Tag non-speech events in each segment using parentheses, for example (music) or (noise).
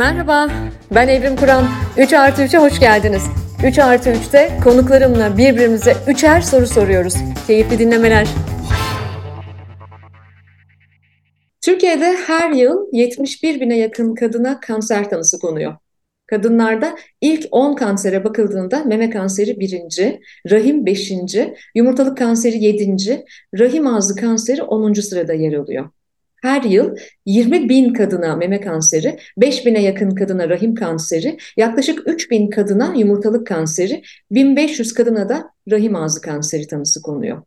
Merhaba, ben Evrim Kur'an. 3 artı 3'e hoş geldiniz. 3 artı 3'te konuklarımla birbirimize üçer soru soruyoruz. Keyifli dinlemeler. Türkiye'de her yıl 71 bine yakın kadına kanser tanısı konuyor. Kadınlarda ilk 10 kansere bakıldığında meme kanseri birinci, rahim beşinci, yumurtalık kanseri yedinci, rahim ağzı kanseri 10. sırada yer alıyor. Her yıl 20 bin kadına meme kanseri, 5 bine yakın kadına rahim kanseri, yaklaşık 3 bin kadına yumurtalık kanseri, 1500 kadına da rahim ağzı kanseri tanısı konuyor.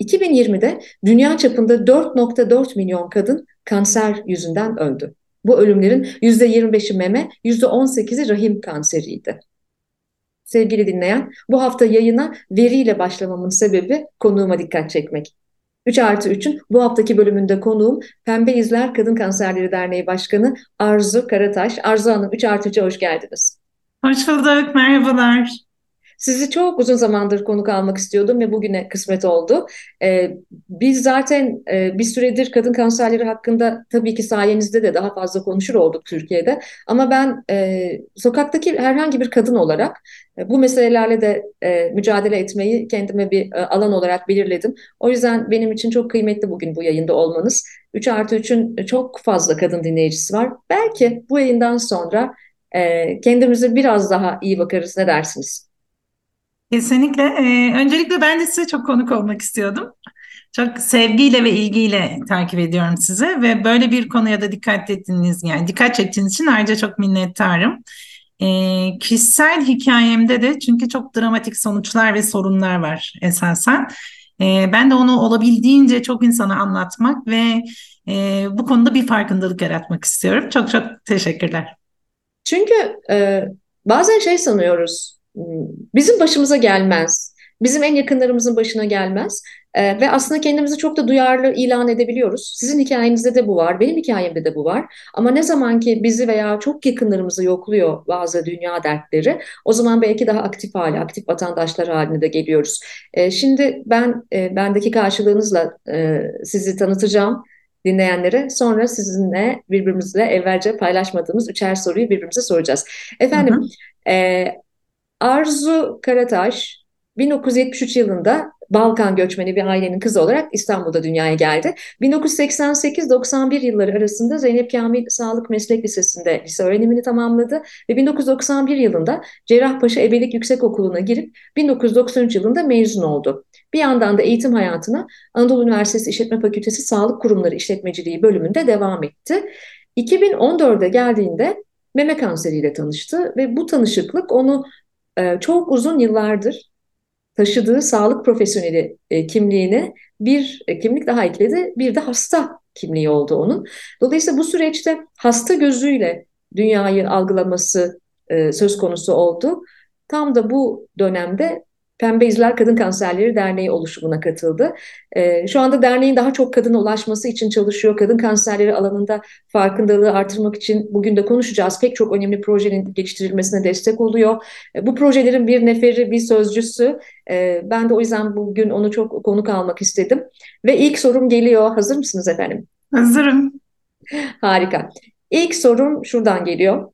2020'de dünya çapında 4.4 milyon kadın kanser yüzünden öldü. Bu ölümlerin %25'i meme, %18'i rahim kanseriydi. Sevgili dinleyen, bu hafta yayına veriyle başlamamın sebebi konuğuma dikkat çekmek. 3 artı 3'ün bu haftaki bölümünde konuğum Pembe İzler Kadın Kanserleri Derneği Başkanı Arzu Karataş. Arzu Hanım 3 artı 3'e hoş geldiniz. Hoş bulduk, merhabalar. Sizi çok uzun zamandır konuk almak istiyordum ve bugüne kısmet oldu. Ee, biz zaten e, bir süredir kadın kanserleri hakkında tabii ki sayenizde de daha fazla konuşur olduk Türkiye'de. Ama ben e, sokaktaki herhangi bir kadın olarak e, bu meselelerle de e, mücadele etmeyi kendime bir e, alan olarak belirledim. O yüzden benim için çok kıymetli bugün bu yayında olmanız. 3 artı 3'ün çok fazla kadın dinleyicisi var. Belki bu yayından sonra e, kendimize biraz daha iyi bakarız. Ne dersiniz? Kesinlikle. Ee, öncelikle ben de size çok konuk olmak istiyordum. Çok sevgiyle ve ilgiyle takip ediyorum sizi ve böyle bir konuya da dikkat ettiğiniz yani dikkat çektiğiniz için ayrıca çok minnettarım. Ee, kişisel hikayemde de çünkü çok dramatik sonuçlar ve sorunlar var esasen. Ee, ben de onu olabildiğince çok insana anlatmak ve e, bu konuda bir farkındalık yaratmak istiyorum. Çok çok teşekkürler. Çünkü e, bazen şey sanıyoruz bizim başımıza gelmez. Bizim en yakınlarımızın başına gelmez. Ee, ve aslında kendimizi çok da duyarlı ilan edebiliyoruz. Sizin hikayenizde de bu var, benim hikayemde de bu var. Ama ne zaman ki bizi veya çok yakınlarımızı yokluyor bazı dünya dertleri, o zaman belki daha aktif hale, aktif vatandaşlar haline de geliyoruz. Ee, şimdi ben e, bendeki karşılığınızla e, sizi tanıtacağım dinleyenlere. Sonra sizinle birbirimizle evvelce paylaşmadığımız üçer soruyu birbirimize soracağız. Efendim, hı hı. E, Arzu Karataş 1973 yılında Balkan göçmeni bir ailenin kızı olarak İstanbul'da dünyaya geldi. 1988-91 yılları arasında Zeynep Kamil Sağlık Meslek Lisesi'nde lise öğrenimini tamamladı ve 1991 yılında Cerrahpaşa Ebelik Yüksekokulu'na girip 1993 yılında mezun oldu. Bir yandan da eğitim hayatına Anadolu Üniversitesi İşletme Fakültesi Sağlık Kurumları İşletmeciliği bölümünde devam etti. 2014'e geldiğinde meme kanseriyle tanıştı ve bu tanışıklık onu e, çok uzun yıllardır taşıdığı sağlık profesyoneli e, kimliğine bir e, kimlik daha ekledi. Bir de hasta kimliği oldu onun. Dolayısıyla bu süreçte hasta gözüyle dünyayı algılaması söz konusu oldu. Tam da bu dönemde Pembe İzler Kadın Kanserleri Derneği oluşumuna katıldı. E, şu anda derneğin daha çok kadına ulaşması için çalışıyor. Kadın kanserleri alanında farkındalığı artırmak için bugün de konuşacağız. Pek çok önemli projenin geliştirilmesine destek oluyor. E, bu projelerin bir neferi, bir sözcüsü. E, ben de o yüzden bugün onu çok konuk almak istedim. Ve ilk sorum geliyor. Hazır mısınız efendim? Hazırım. Harika. İlk sorum şuradan geliyor.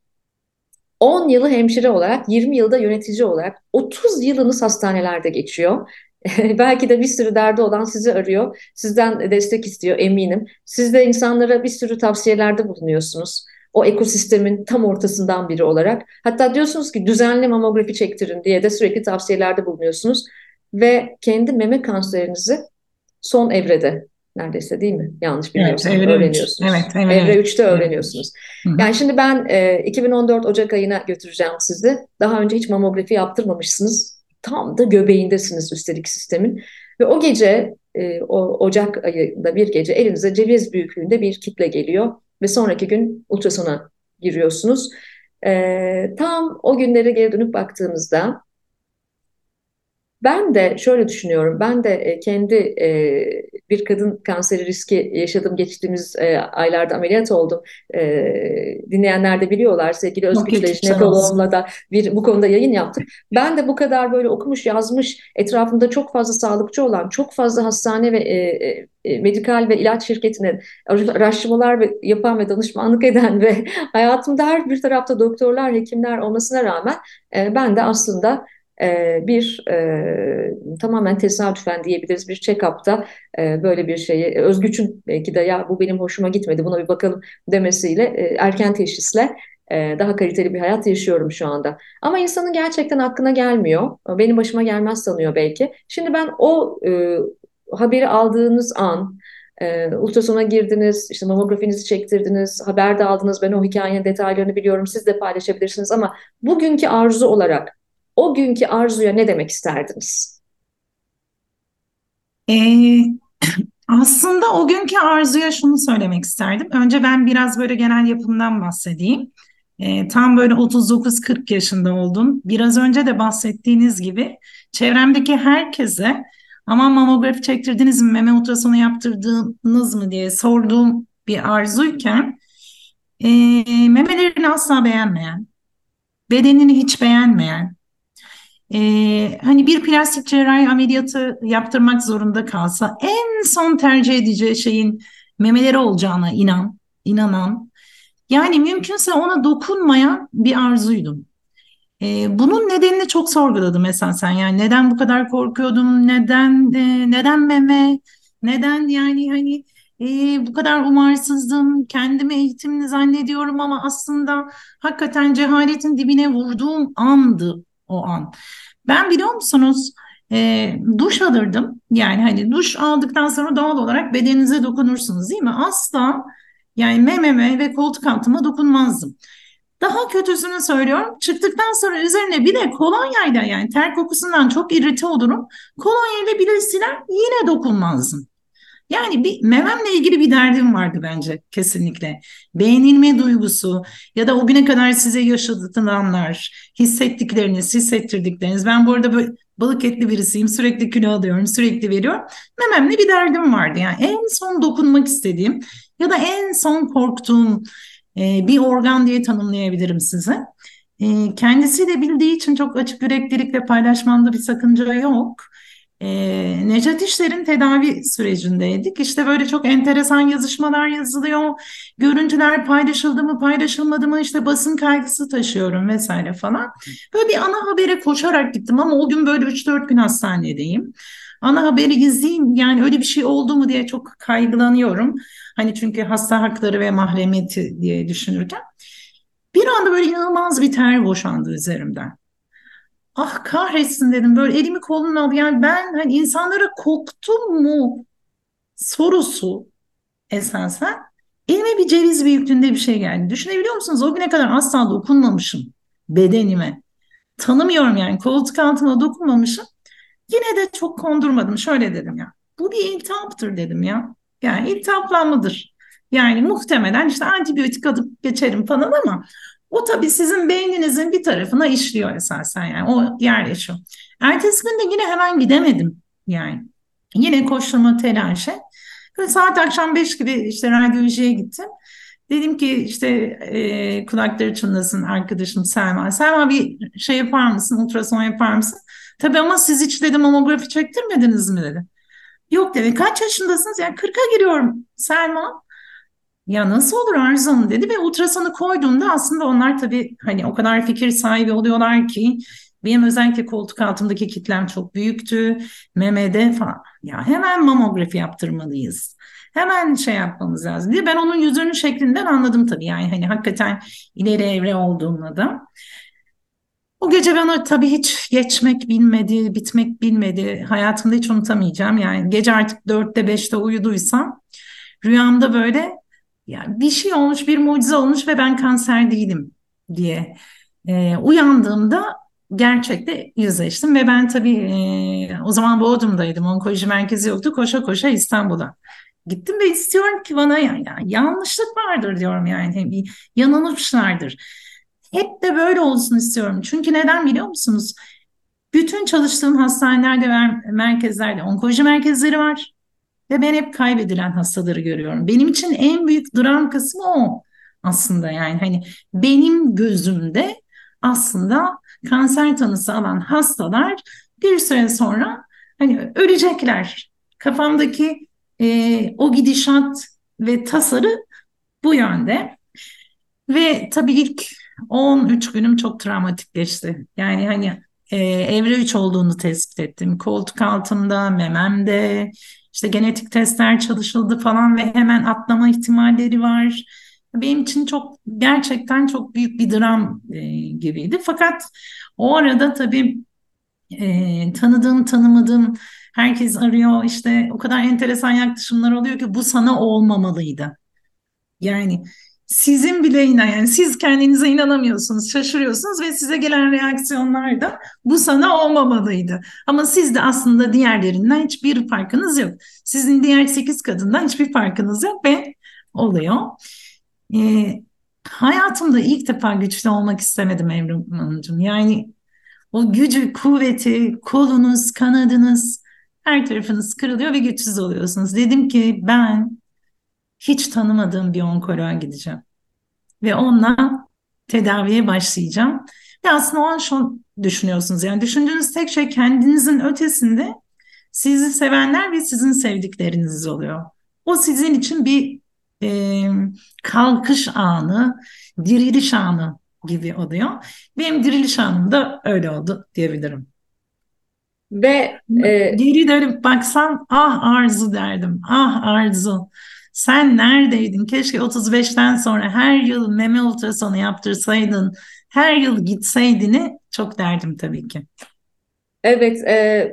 10 yılı hemşire olarak, 20 yılda yönetici olarak 30 yılınız hastanelerde geçiyor. (laughs) Belki de bir sürü derdi olan sizi arıyor. Sizden destek istiyor eminim. Siz de insanlara bir sürü tavsiyelerde bulunuyorsunuz. O ekosistemin tam ortasından biri olarak. Hatta diyorsunuz ki düzenli mamografi çektirin diye de sürekli tavsiyelerde bulunuyorsunuz. Ve kendi meme kanserinizi son evrede neredeyse değil mi? Yanlış bilmiyorsam evet, öğreniyorsunuz. Evet, evet, evre 3'te öğreniyorsunuz. Evet. Yani şimdi ben e, 2014 Ocak ayına götüreceğim sizi. Daha önce hiç mamografi yaptırmamışsınız. Tam da göbeğindesiniz üstelik sistemin. Ve o gece, e, o Ocak ayında bir gece elinize ceviz büyüklüğünde bir kitle geliyor. Ve sonraki gün ultrasona giriyorsunuz. E, tam o günlere geri dönüp baktığımızda Ben de şöyle düşünüyorum. Ben de e, kendi e, bir kadın kanseri riski yaşadım. Geçtiğimiz e, aylarda ameliyat oldum. E, dinleyenler de biliyorlar. Sevgili Özgüç'le, jinekoloğumla da bir bu konuda yayın yaptık. Ben de bu kadar böyle okumuş, yazmış, etrafında çok fazla sağlıkçı olan, çok fazla hastane ve e, e, e medikal ve ilaç şirketine araştırmalar ve, yapan ve danışmanlık eden ve (laughs) hayatımda her bir tarafta doktorlar, hekimler olmasına rağmen e, ben de aslında e, bir e, tamamen tesadüfen diyebiliriz bir check-up'ta e, böyle bir şeyi Özgüç'ün belki de ya bu benim hoşuma gitmedi buna bir bakalım demesiyle e, erken teşhisle e, daha kaliteli bir hayat yaşıyorum şu anda. Ama insanın gerçekten aklına gelmiyor. Benim başıma gelmez sanıyor belki. Şimdi ben o e, haberi aldığınız an e, ultrasona girdiniz, işte mamografinizi çektirdiniz, haber de aldınız. Ben o hikayenin detaylarını biliyorum. Siz de paylaşabilirsiniz ama bugünkü arzu olarak o günkü arzuya ne demek isterdiniz? Ee, (clears throat) aslında o günkü arzuya şunu söylemek isterdim. Önce ben biraz böyle genel yapımdan bahsedeyim. Ee, tam böyle 39-40 yaşında oldum. Biraz önce de bahsettiğiniz gibi çevremdeki herkese ama mamografi çektirdiniz mi, meme ultrasonu yaptırdınız mı diye sorduğum bir arzuyken e, memelerini asla beğenmeyen, bedenini hiç beğenmeyen, ee, hani bir plastik cerrahi ameliyatı yaptırmak zorunda kalsa en son tercih edeceği şeyin memeleri olacağına inan, inanan, yani mümkünse ona dokunmayan bir arzuydum. Ee, bunun nedenini çok sorguladım mesela sen yani neden bu kadar korkuyordum, neden e, neden meme, neden yani hani e, bu kadar umarsızdım, kendimi eğitimli zannediyorum ama aslında hakikaten cehaletin dibine vurduğum andı o an. Ben biliyor musunuz e, duş alırdım. Yani hani duş aldıktan sonra doğal olarak bedeninize dokunursunuz değil mi? Asla yani mememe ve koltuk altıma dokunmazdım. Daha kötüsünü söylüyorum. Çıktıktan sonra üzerine bir de kolonyayla yani ter kokusundan çok irite olurum. Kolonyayla bile siler yine dokunmazdım. Yani bir mememle ilgili bir derdim vardı bence kesinlikle. Beğenilme duygusu ya da o güne kadar size yaşatılanlar, hissettikleriniz, hissettirdikleriniz. Ben bu arada böyle balık etli birisiyim. Sürekli kilo alıyorum, sürekli veriyorum. Mememle bir derdim vardı. Yani en son dokunmak istediğim ya da en son korktuğum e, bir organ diye tanımlayabilirim size. Kendisi de bildiği için çok açık yüreklilikle paylaşmamda bir sakınca yok e, Necat İşler'in tedavi sürecindeydik. İşte böyle çok enteresan yazışmalar yazılıyor. Görüntüler paylaşıldı mı paylaşılmadı mı işte basın kaygısı taşıyorum vesaire falan. Böyle bir ana habere koşarak gittim ama o gün böyle 3-4 gün hastanedeyim. Ana haberi izleyeyim yani öyle bir şey oldu mu diye çok kaygılanıyorum. Hani çünkü hasta hakları ve mahremiyeti diye düşünürken. Bir anda böyle inanılmaz bir ter boşandı üzerimden ah kahretsin dedim böyle elimi kolunu aldı. Yani ben hani insanlara koktum mu sorusu esasen elime bir ceviz büyüklüğünde bir şey geldi. Düşünebiliyor musunuz? O güne kadar asla dokunmamışım bedenime. Tanımıyorum yani koltuk altına dokunmamışım. Yine de çok kondurmadım. Şöyle dedim ya. Bu bir iltihaptır dedim ya. Yani iltihaplanmadır. Yani muhtemelen işte antibiyotik alıp geçerim falan ama o tabii sizin beyninizin bir tarafına işliyor esasen yani o yerleşiyor. Ertesi gün de yine hemen gidemedim yani. Yine koşturma telaşı. Ve saat akşam 5 gibi işte radyolojiye gittim. Dedim ki işte e, kulakları çınlasın arkadaşım Selma. Selma bir şey yapar mısın, ultrason yapar mısın? Tabii ama siz hiç dedim mamografi çektirmediniz mi dedi. Yok dedi. Kaç yaşındasınız? Yani 40'a giriyorum Selma. Ya nasıl olur Arzu dedi ve ultrasonu koyduğunda aslında onlar tabii hani o kadar fikir sahibi oluyorlar ki benim özellikle koltuk altındaki kitlem çok büyüktü. Memede falan. Ya hemen mamografi yaptırmalıyız. Hemen şey yapmamız lazım diye. Ben onun yüzünün şeklinden anladım tabii. Yani hani hakikaten ileri evre olduğunu da. O gece bana tabii hiç geçmek bilmedi, bitmek bilmedi. Hayatımda hiç unutamayacağım. Yani gece artık dörtte beşte uyuduysam rüyamda böyle yani bir şey olmuş, bir mucize olmuş ve ben kanser değilim diye e, uyandığımda gerçekte yüzleştim ve ben tabii e, o zaman Bodrum'daydım, onkoloji merkezi yoktu, koşa koşa İstanbul'a gittim ve istiyorum ki bana yani, yani yanlışlık vardır diyorum yani yanılmışlardır. Hep de böyle olsun istiyorum. Çünkü neden biliyor musunuz? Bütün çalıştığım hastanelerde ve merkezlerde onkoloji merkezleri var. Ve ben hep kaybedilen hastaları görüyorum. Benim için en büyük dram kısmı o aslında yani hani benim gözümde aslında kanser tanısı alan hastalar bir süre sonra hani ölecekler. Kafamdaki e, o gidişat ve tasarı bu yönde. Ve tabii ilk 13 günüm çok travmatik geçti. Yani hani e, evre 3 olduğunu tespit ettim. Koltuk altımda, mememde, işte genetik testler çalışıldı falan ve hemen atlama ihtimalleri var. Benim için çok gerçekten çok büyük bir dram e, gibiydi. Fakat o arada tabii e, tanıdığım tanımadığım herkes arıyor işte o kadar enteresan yaklaşımlar oluyor ki bu sana olmamalıydı. Yani sizin bile inan yani siz kendinize inanamıyorsunuz, şaşırıyorsunuz ve size gelen reaksiyonlar da bu sana olmamalıydı. Ama siz de aslında diğerlerinden hiçbir farkınız yok. Sizin diğer sekiz kadından hiçbir farkınız yok ve oluyor. Ee, hayatımda ilk defa güçlü olmak istemedim Evrim Hanımcığım. Yani o gücü, kuvveti, kolunuz, kanadınız, her tarafınız kırılıyor ve güçsüz oluyorsunuz. Dedim ki ben hiç tanımadığım bir onkoloğa gideceğim. Ve onunla tedaviye başlayacağım. Ve aslında o an şu düşünüyorsunuz. Yani düşündüğünüz tek şey kendinizin ötesinde sizi sevenler ve sizin sevdikleriniz oluyor. O sizin için bir e, kalkış anı, diriliş anı gibi oluyor. Benim diriliş anım da öyle oldu diyebilirim. Ve e, geri dönüp baksam ah Arzu derdim. Ah Arzu sen neredeydin? Keşke 35'ten sonra her yıl meme ultrasonu yaptırsaydın, her yıl gitseydini çok derdim tabii ki. Evet, e,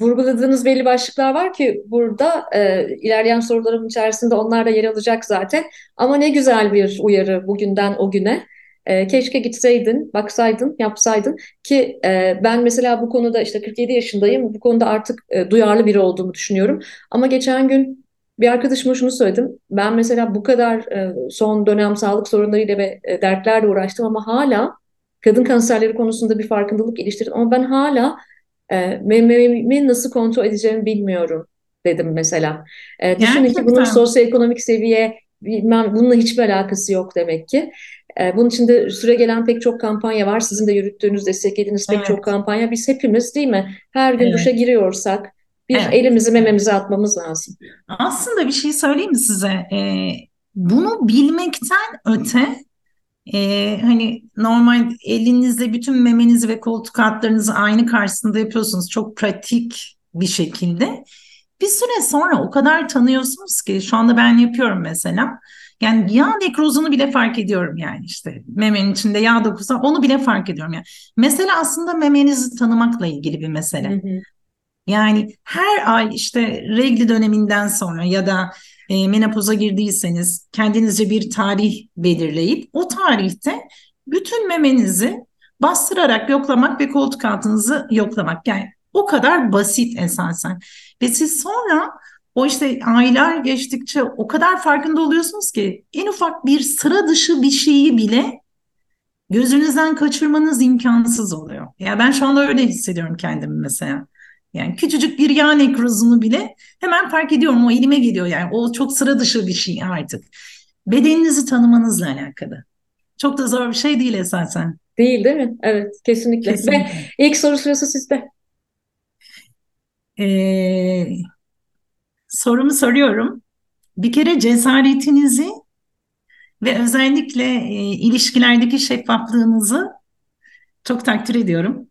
vurguladığınız belli başlıklar var ki burada e, ilerleyen sorularım içerisinde onlar da yer alacak zaten. Ama ne güzel bir uyarı bugünden o güne. E, keşke gitseydin, baksaydın, yapsaydın ki e, ben mesela bu konuda işte 47 yaşındayım. Bu konuda artık e, duyarlı biri olduğumu düşünüyorum. Ama geçen gün bir arkadaşıma şunu söyledim. Ben mesela bu kadar e, son dönem sağlık sorunlarıyla ve e, dertlerle uğraştım ama hala kadın kanserleri konusunda bir farkındalık geliştirdim. Ama ben hala e, mememi nasıl kontrol edeceğimi bilmiyorum dedim mesela. E, düşünün ki bunun sosyoekonomik seviye bilmem bununla hiçbir alakası yok demek ki. E, bunun için de süre gelen pek çok kampanya var. Sizin de yürüttüğünüz, desteklediğiniz pek evet. çok kampanya. Biz hepimiz değil mi? Her gün evet. duşa giriyorsak, bir evet. elimizi mememize atmamız lazım. Aslında bir şey söyleyeyim mi size? Ee, bunu bilmekten öte e, hani normal elinizle bütün memenizi ve koltuk altlarınızı aynı karşısında yapıyorsunuz. Çok pratik bir şekilde. Bir süre sonra o kadar tanıyorsunuz ki şu anda ben yapıyorum mesela. Yani yağ nekrozunu bile fark ediyorum yani işte memenin içinde yağ dokusu onu bile fark ediyorum yani. Mesela aslında memenizi tanımakla ilgili bir mesele. Hı hı. Yani her ay işte regli döneminden sonra ya da e, menopoza girdiyseniz kendinizce bir tarih belirleyip o tarihte bütün memenizi bastırarak yoklamak ve koltuk altınızı yoklamak. Yani o kadar basit esasen. Ve siz sonra o işte aylar geçtikçe o kadar farkında oluyorsunuz ki en ufak bir sıra dışı bir şeyi bile gözünüzden kaçırmanız imkansız oluyor. Ya ben şu anda öyle hissediyorum kendimi mesela. Yani küçücük bir yağ nekrozunu bile hemen fark ediyorum. O elime geliyor yani. O çok sıra dışı bir şey artık. Bedeninizi tanımanızla alakalı. Çok da zor bir şey değil esasen. Değil değil mi? Evet kesinlikle. kesinlikle. Ve ilk soru sırası sizde. Ee, sorumu soruyorum. Bir kere cesaretinizi ve özellikle e, ilişkilerdeki şeffaflığınızı çok takdir ediyorum.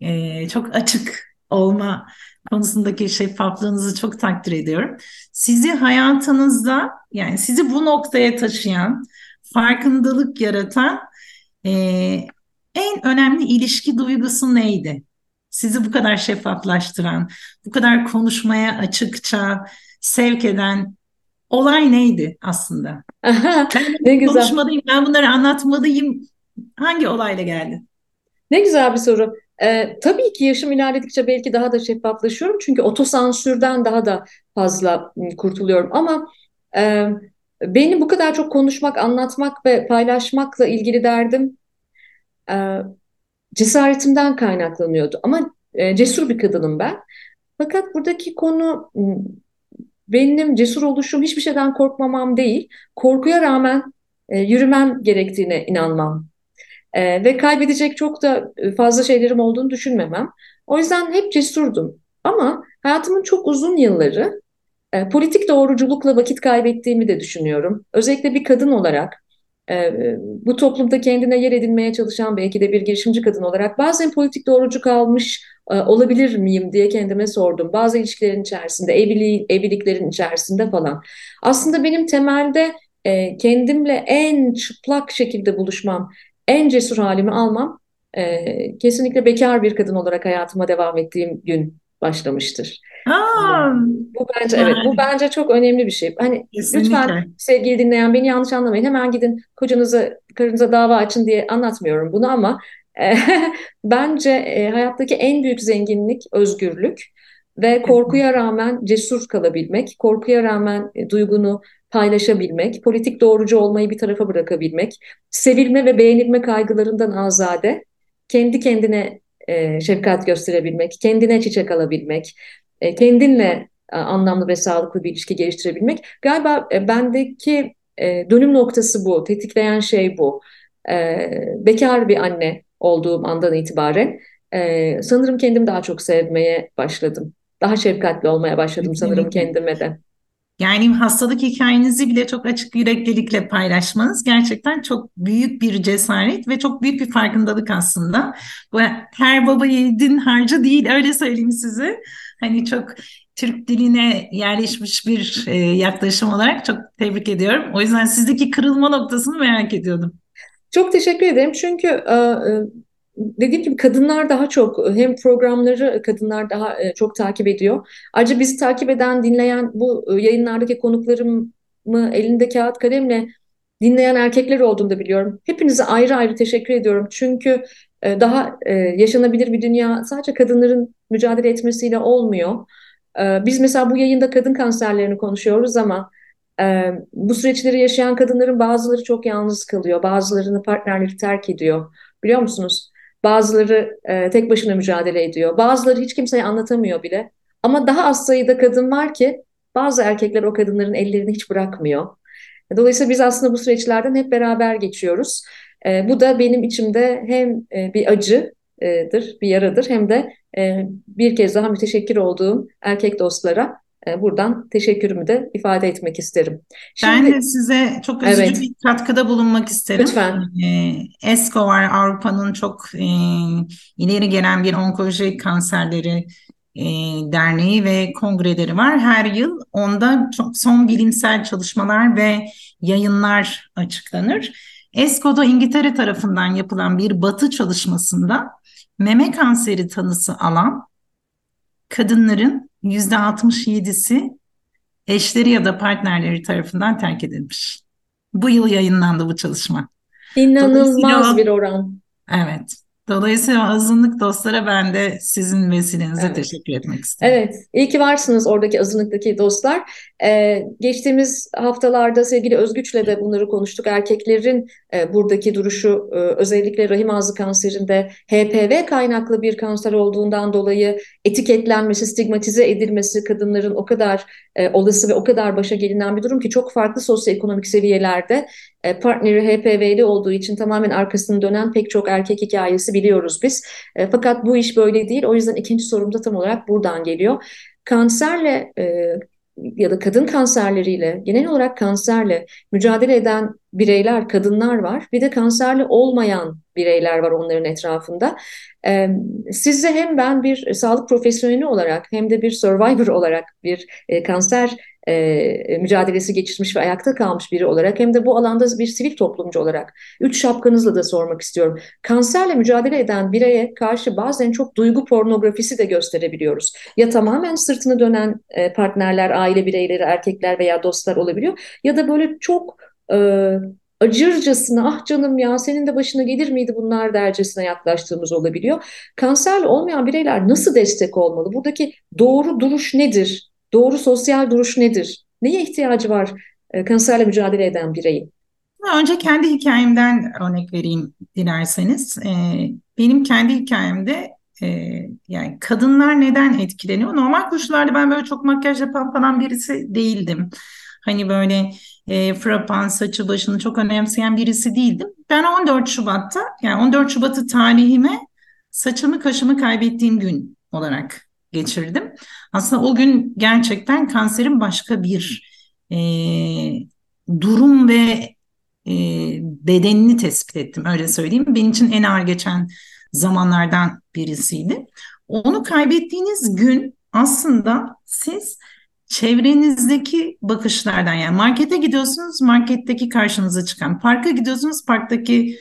E, çok açık olma konusundaki şeffaflığınızı çok takdir ediyorum. Sizi hayatınızda yani sizi bu noktaya taşıyan, farkındalık yaratan e, en önemli ilişki duygusu neydi? Sizi bu kadar şeffaflaştıran, bu kadar konuşmaya açıkça sevk eden olay neydi aslında? (laughs) Aha, ben ne güzel. konuşmalıyım, ben bunları anlatmalıyım. Hangi olayla geldi? Ne güzel bir soru. Ee, tabii ki yaşım ilerledikçe belki daha da şeffaflaşıyorum. Çünkü otosansürden daha da fazla ıı, kurtuluyorum. Ama e, beni bu kadar çok konuşmak, anlatmak ve paylaşmakla ilgili derdim e, cesaretimden kaynaklanıyordu. Ama e, cesur bir kadınım ben. Fakat buradaki konu benim cesur oluşum hiçbir şeyden korkmamam değil. Korkuya rağmen e, yürümem gerektiğine inanmam. E, ve kaybedecek çok da fazla şeylerim olduğunu düşünmemem. O yüzden hep cesurdum. Ama hayatımın çok uzun yılları e, politik doğruculukla vakit kaybettiğimi de düşünüyorum. Özellikle bir kadın olarak e, bu toplumda kendine yer edinmeye çalışan belki de bir girişimci kadın olarak bazen politik doğrucu kalmış e, olabilir miyim diye kendime sordum. Bazı ilişkilerin içerisinde, evliliğin, evliliklerin içerisinde falan. Aslında benim temelde e, kendimle en çıplak şekilde buluşmam, en cesur halimi almam e, kesinlikle bekar bir kadın olarak hayatıma devam ettiğim gün başlamıştır. Aa, bu bence evet bu bence çok önemli bir şey. Hani Kesinlikle. lütfen sevgili dinleyen beni yanlış anlamayın. Hemen gidin kocanıza karınıza dava açın diye anlatmıyorum bunu ama e, (laughs) bence e, hayattaki en büyük zenginlik özgürlük ve korkuya rağmen cesur kalabilmek, korkuya rağmen e, duygunu paylaşabilmek, politik doğrucu olmayı bir tarafa bırakabilmek, sevilme ve beğenilme kaygılarından azade, kendi kendine e, şefkat gösterebilmek, kendine çiçek alabilmek, e, kendinle e, anlamlı ve sağlıklı bir ilişki geliştirebilmek. Galiba e, bendeki e, dönüm noktası bu, tetikleyen şey bu. E, bekar bir anne olduğum andan itibaren e, sanırım kendimi daha çok sevmeye başladım. Daha şefkatli olmaya başladım sanırım kendime de. Yani hastalık hikayenizi bile çok açık yüreklilikle paylaşmanız gerçekten çok büyük bir cesaret ve çok büyük bir farkındalık aslında. Bu her baba yiğidin harcı değil öyle söyleyeyim size. Hani çok Türk diline yerleşmiş bir e, yaklaşım olarak çok tebrik ediyorum. O yüzden sizdeki kırılma noktasını merak ediyordum. Çok teşekkür ederim çünkü e, e dediğim gibi kadınlar daha çok hem programları kadınlar daha e, çok takip ediyor. Ayrıca bizi takip eden, dinleyen bu e, yayınlardaki konuklarımı elinde kağıt kalemle dinleyen erkekler olduğunu da biliyorum. Hepinize ayrı ayrı teşekkür ediyorum. Çünkü e, daha yaşanabilir bir dünya sadece kadınların mücadele etmesiyle olmuyor. Biz mesela bu yayında kadın kanserlerini konuşuyoruz ama bu süreçleri yaşayan kadınların bazıları çok yalnız kalıyor. Bazılarını partnerleri terk ediyor. Biliyor musunuz? Bazıları e, tek başına mücadele ediyor. Bazıları hiç kimseye anlatamıyor bile. Ama daha az sayıda kadın var ki bazı erkekler o kadınların ellerini hiç bırakmıyor. Dolayısıyla biz aslında bu süreçlerden hep beraber geçiyoruz. E, bu da benim içimde hem e, bir acıdır, bir yaradır hem de e, bir kez daha müteşekkir olduğum erkek dostlara e, buradan teşekkürümü de ifade etmek isterim. Şimdi, ben de size çok üzücü evet, bir katkıda bulunmak isterim. Lütfen. E, ESCO var Avrupa'nın çok e, ileri gelen bir onkoloji kanserleri e, derneği ve kongreleri var. Her yıl onda çok son bilimsel çalışmalar ve yayınlar açıklanır. ESCO'da İngiltere tarafından yapılan bir batı çalışmasında meme kanseri tanısı alan kadınların %67'si eşleri ya da partnerleri tarafından terk edilmiş. Bu yıl yayınlandı bu çalışma. İnanılmaz bir oran. Evet. Dolayısıyla azınlık dostlara ben de sizin vesilenizle evet. teşekkür etmek istedim. Evet, iyi ki varsınız oradaki azınlıktaki dostlar. Ee, geçtiğimiz haftalarda sevgili Özgüç'le de bunları konuştuk. Erkeklerin e, buradaki duruşu e, özellikle rahim ağzı kanserinde HPV kaynaklı bir kanser olduğundan dolayı etiketlenmesi, stigmatize edilmesi kadınların o kadar e, olası ve o kadar başa gelinen bir durum ki çok farklı sosyoekonomik seviyelerde e, partneri HPV'li olduğu için tamamen arkasını dönen pek çok erkek hikayesi biliyoruz biz. E, fakat bu iş böyle değil. O yüzden ikinci sorum da tam olarak buradan geliyor. Kanserle e, ya da kadın kanserleriyle, genel olarak kanserle mücadele eden bireyler, kadınlar var. Bir de kanserli olmayan bireyler var onların etrafında. Ee, sizce hem ben bir sağlık profesyoneli olarak hem de bir survivor olarak bir e, kanser e, mücadelesi geçirmiş ve ayakta kalmış biri olarak hem de bu alanda bir sivil toplumcu olarak üç şapkanızla da sormak istiyorum. Kanserle mücadele eden bireye karşı bazen çok duygu pornografisi de gösterebiliyoruz. Ya tamamen sırtını dönen e, partnerler, aile bireyleri, erkekler veya dostlar olabiliyor ya da böyle çok e, acırcasına ah canım ya senin de başına gelir miydi bunlar dercesine yaklaştığımız olabiliyor. Kanserli olmayan bireyler nasıl destek olmalı? Buradaki doğru duruş nedir? Doğru sosyal duruş nedir? Neye ihtiyacı var e, kanserle mücadele eden bireyin? Önce kendi hikayemden örnek vereyim dilerseniz. E, benim kendi hikayemde e, yani kadınlar neden etkileniyor? Normal koşullarda ben böyle çok makyaj yapan falan birisi değildim. Hani böyle e, frapan saçı başını çok önemseyen birisi değildim. Ben 14 Şubat'ta yani 14 Şubat'ı tarihime saçımı kaşımı kaybettiğim gün olarak geçirdim. Aslında o gün gerçekten kanserin başka bir e, durum ve e, bedenini tespit ettim öyle söyleyeyim. Benim için en ağır geçen zamanlardan birisiydi. Onu kaybettiğiniz gün aslında siz çevrenizdeki bakışlardan yani markete gidiyorsunuz marketteki karşınıza çıkan parka gidiyorsunuz parktaki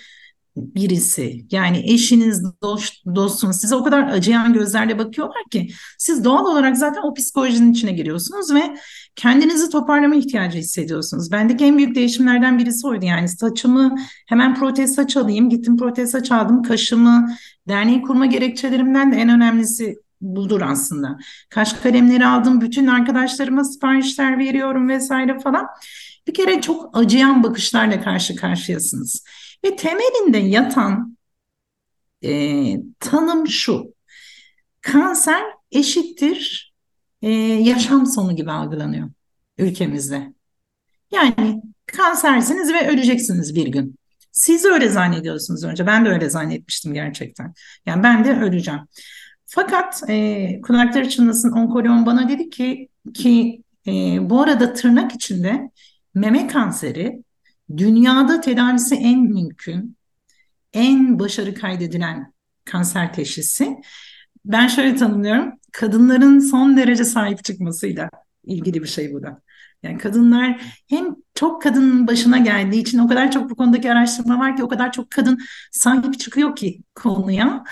birisi yani eşiniz, dost, dostunuz size o kadar acıyan gözlerle bakıyorlar ki siz doğal olarak zaten o psikolojinin içine giriyorsunuz ve kendinizi toparlama ihtiyacı hissediyorsunuz. Bendeki en büyük değişimlerden birisi oydu yani saçımı hemen protez saç alayım gittim protez saç aldım kaşımı derneği kurma gerekçelerimden de en önemlisi budur aslında. Kaş kalemleri aldım bütün arkadaşlarıma siparişler veriyorum vesaire falan. Bir kere çok acıyan bakışlarla karşı karşıyasınız. Ve temelinde yatan e, tanım şu. Kanser eşittir e, yaşam sonu gibi algılanıyor ülkemizde. Yani kansersiniz ve öleceksiniz bir gün. Siz öyle zannediyorsunuz önce. Ben de öyle zannetmiştim gerçekten. Yani ben de öleceğim. Fakat e, kulakları çınlasın onkoloğum bana dedi ki ki e, bu arada tırnak içinde meme kanseri dünyada tedavisi en mümkün, en başarı kaydedilen kanser teşhisi. Ben şöyle tanımlıyorum, kadınların son derece sahip çıkmasıyla ilgili bir şey bu da. Yani kadınlar hem çok kadının başına geldiği için o kadar çok bu konudaki araştırma var ki o kadar çok kadın sahip çıkıyor ki konuya.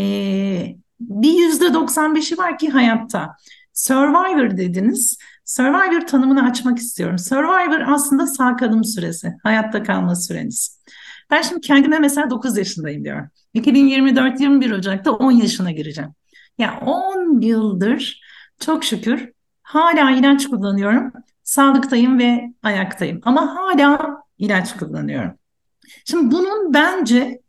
Ee, bir yüzde 95'i var ki hayatta. Survivor dediniz. Survivor tanımını açmak istiyorum. Survivor aslında sağ kalım süresi, hayatta kalma süreniz. Ben şimdi kendime mesela 9 yaşındayım diyorum. 2024-21 Ocak'ta 10 yaşına gireceğim. Ya yani 10 yıldır çok şükür hala ilaç kullanıyorum. Sağlıktayım ve ayaktayım ama hala ilaç kullanıyorum. Şimdi bunun bence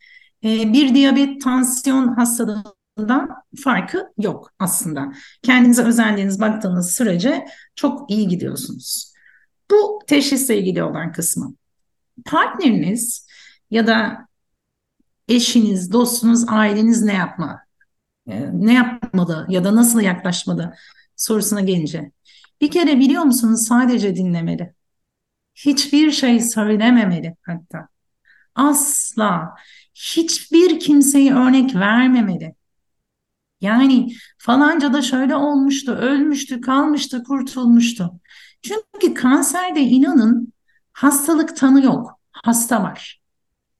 e, bir diyabet, tansiyon hastalığı dan farkı yok aslında. Kendinize özendiğiniz baktığınız sürece çok iyi gidiyorsunuz. Bu teşhisle ilgili olan kısmı. Partneriniz ya da eşiniz, dostunuz, aileniz ne yapma, e, ne yapmalı ya da nasıl yaklaşmalı sorusuna gelince. Bir kere biliyor musunuz sadece dinlemeli. Hiçbir şey söylememeli hatta. Asla hiçbir kimseyi örnek vermemeli. Yani falanca da şöyle olmuştu, ölmüştü, kalmıştı, kurtulmuştu. Çünkü kanserde inanın hastalık tanı yok, hasta var.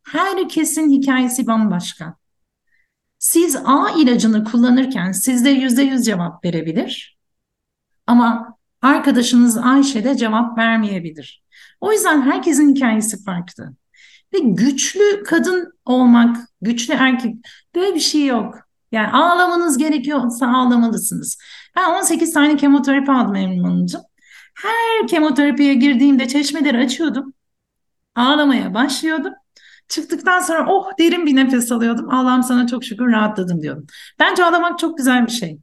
Herkesin hikayesi bambaşka. Siz A ilacını kullanırken sizde yüzde yüz cevap verebilir. Ama arkadaşınız Ayşe de cevap vermeyebilir. O yüzden herkesin hikayesi farklı. Ve güçlü kadın olmak, güçlü erkek böyle bir şey yok. Yani ağlamanız gerekiyorsa ağlamalısınız. Ben 18 tane kemoterapi aldım Emine Hanımcığım. Her kemoterapiye girdiğimde çeşmeleri açıyordum. Ağlamaya başlıyordum. Çıktıktan sonra oh derin bir nefes alıyordum. Allah'ım sana çok şükür rahatladım diyordum. Bence ağlamak çok güzel bir şey.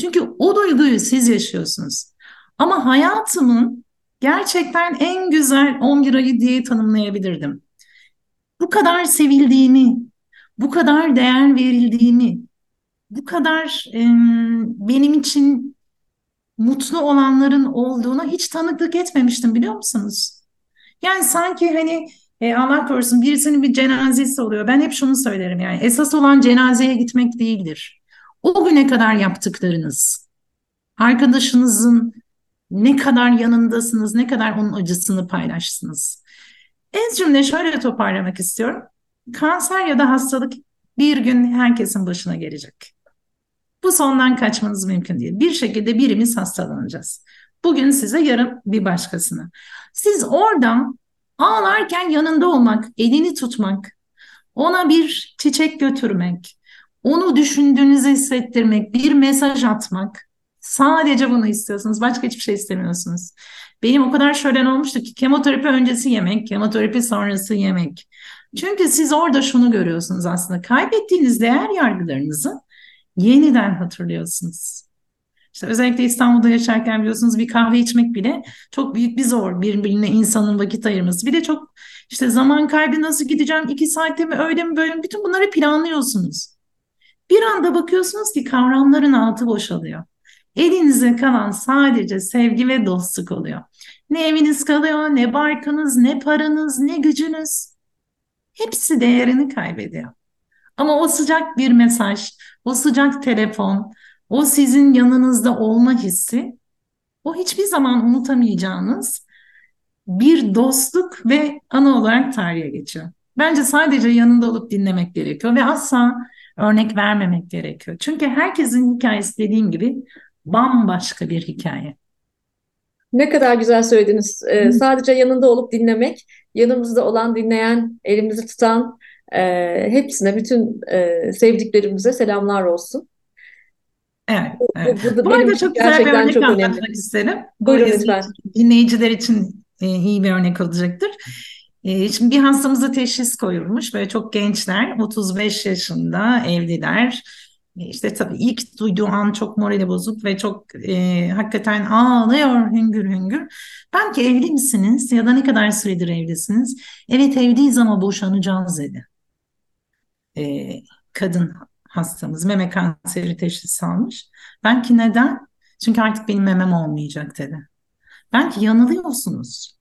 Çünkü o duyguyu siz yaşıyorsunuz. Ama hayatımın gerçekten en güzel 11 ayı diye tanımlayabilirdim. Bu kadar sevildiğimi, bu kadar değer verildiğimi, bu kadar e, benim için mutlu olanların olduğuna hiç tanıklık etmemiştim biliyor musunuz? Yani sanki hani e, Allah korusun birisinin bir cenazesi oluyor. Ben hep şunu söylerim yani esas olan cenazeye gitmek değildir. O güne kadar yaptıklarınız, arkadaşınızın ne kadar yanındasınız, ne kadar onun acısını paylaşsınız. En cümle şöyle toparlamak istiyorum. Kanser ya da hastalık bir gün herkesin başına gelecek. Bu sondan kaçmanız mümkün değil. Bir şekilde birimiz hastalanacağız. Bugün size yarın bir başkasına. Siz oradan ağlarken yanında olmak, elini tutmak, ona bir çiçek götürmek, onu düşündüğünüzü hissettirmek, bir mesaj atmak. Sadece bunu istiyorsunuz. Başka hiçbir şey istemiyorsunuz. Benim o kadar şölen olmuştu ki kemoterapi öncesi yemek, kemoterapi sonrası yemek. Çünkü siz orada şunu görüyorsunuz aslında. Kaybettiğiniz değer yargılarınızı yeniden hatırlıyorsunuz. İşte özellikle İstanbul'da yaşarken biliyorsunuz bir kahve içmek bile çok büyük bir zor birbirine insanın vakit ayırması. Bir de çok işte zaman kaybı nasıl gideceğim, iki saatte mi öyle mi böyle mi bütün bunları planlıyorsunuz. Bir anda bakıyorsunuz ki kavramların altı boşalıyor. Elinize kalan sadece sevgi ve dostluk oluyor. Ne eviniz kalıyor, ne barkınız, ne paranız, ne gücünüz. Hepsi değerini kaybediyor. Ama o sıcak bir mesaj, o sıcak telefon, o sizin yanınızda olma hissi, o hiçbir zaman unutamayacağınız bir dostluk ve ana olarak tarihe geçiyor. Bence sadece yanında olup dinlemek gerekiyor ve asla örnek vermemek gerekiyor. Çünkü herkesin hikayesi dediğim gibi bambaşka bir hikaye. Ne kadar güzel söylediniz. Ee, sadece yanında olup dinlemek, yanımızda olan, dinleyen, elimizi tutan e, hepsine, bütün e, sevdiklerimize selamlar olsun. Evet, evet. Bu, bu, bu arada çok güzel bir örnek anlatmak isterim. Buyurun lütfen. Dinleyiciler için e, iyi bir örnek olacaktır. E, şimdi bir hastamıza teşhis koyulmuş ve çok gençler, 35 yaşında evliler. E, işte tabii ilk duyduğu an çok morali bozuk ve çok e, hakikaten ağlıyor hüngür hüngür. Ben ki evli misiniz ya da ne kadar süredir evlisiniz? Evet evliyiz ama boşanacağız dedi. E, kadın hastamız meme kanseri teşhisi almış. Ben ki neden? Çünkü artık benim memem olmayacak dedi. Ben ki yanılıyorsunuz.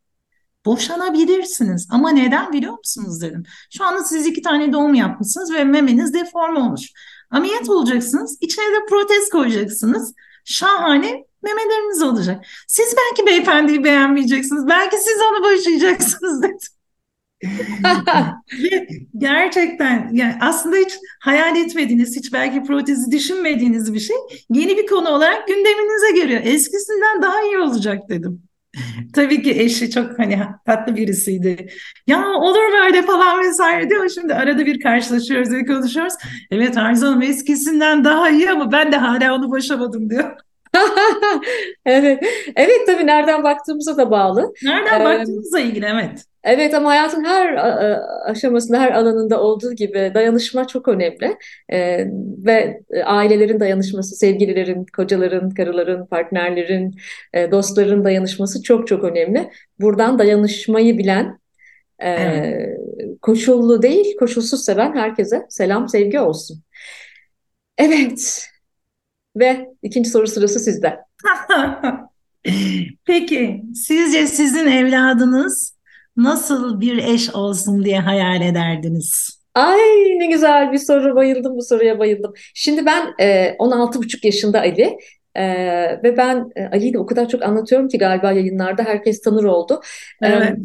Boşanabilirsiniz ama neden biliyor musunuz dedim. Şu anda siz iki tane doğum yapmışsınız ve memeniz deform olmuş. Ameliyat olacaksınız, içine de protez koyacaksınız. Şahane memeleriniz olacak. Siz belki beyefendiyi beğenmeyeceksiniz. Belki siz onu boşayacaksınız (laughs) dedim. (laughs) Gerçekten yani aslında hiç hayal etmediğiniz, hiç belki protezi düşünmediğiniz bir şey yeni bir konu olarak gündeminize geliyor. Eskisinden daha iyi olacak dedim. Tabii ki eşi çok hani tatlı birisiydi. Ya olur böyle falan vesaire diyor. Şimdi arada bir karşılaşıyoruz ve konuşuyoruz. Evet Arzu Hanım eskisinden daha iyi ama ben de hala onu boşamadım diyor. (laughs) evet. Evet tabii nereden baktığımıza da bağlı. Nereden ee, baktığımızla ilgili evet. Evet ama hayatın her aşamasında, her alanında olduğu gibi dayanışma çok önemli. Ee, ve ailelerin dayanışması, sevgililerin, kocaların, karıların, partnerlerin, e, dostların dayanışması çok çok önemli. Buradan dayanışmayı bilen, e, evet. koşullu değil, koşulsuz seven herkese selam, sevgi olsun. Evet. Ve ikinci soru sırası sizde. (laughs) Peki, sizce sizin evladınız nasıl bir eş olsun diye hayal ederdiniz? Ay ne güzel bir soru. Bayıldım bu soruya bayıldım. Şimdi ben e, 16,5 yaşında Ali. Ee, ve ben e, Ali'yi de o kadar çok anlatıyorum ki galiba yayınlarda herkes tanır oldu. Evet.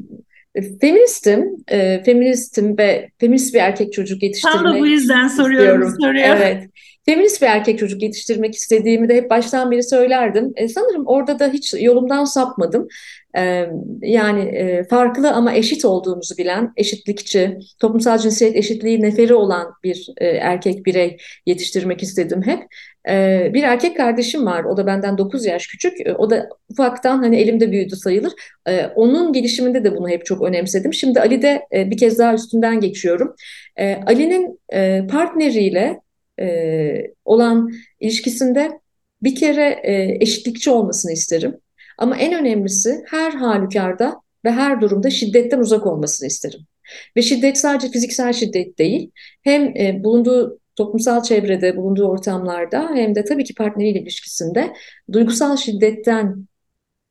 Ee, feministim, e, feministim ve feminist bir erkek çocuk yetiştirmek Tam da bu yüzden soruyorum istiyorum. soruyor. Evet. (laughs) Feminist bir erkek çocuk yetiştirmek istediğimi de hep baştan beri söylerdim. E, sanırım orada da hiç yolumdan sapmadım. E, yani e, farklı ama eşit olduğumuzu bilen, eşitlikçi, toplumsal cinsiyet eşitliği neferi olan bir e, erkek birey yetiştirmek istedim hep. E, bir erkek kardeşim var, o da benden 9 yaş küçük. E, o da ufaktan hani elimde büyüdü sayılır. E, onun gelişiminde de bunu hep çok önemsedim. Şimdi Ali'de e, bir kez daha üstünden geçiyorum. E, Ali'nin e, partneriyle e, olan ilişkisinde bir kere e, eşitlikçi olmasını isterim. Ama en önemlisi her halükarda ve her durumda şiddetten uzak olmasını isterim. Ve şiddet sadece fiziksel şiddet değil, hem e, bulunduğu toplumsal çevrede, bulunduğu ortamlarda hem de tabii ki partneriyle ilişkisinde duygusal şiddetten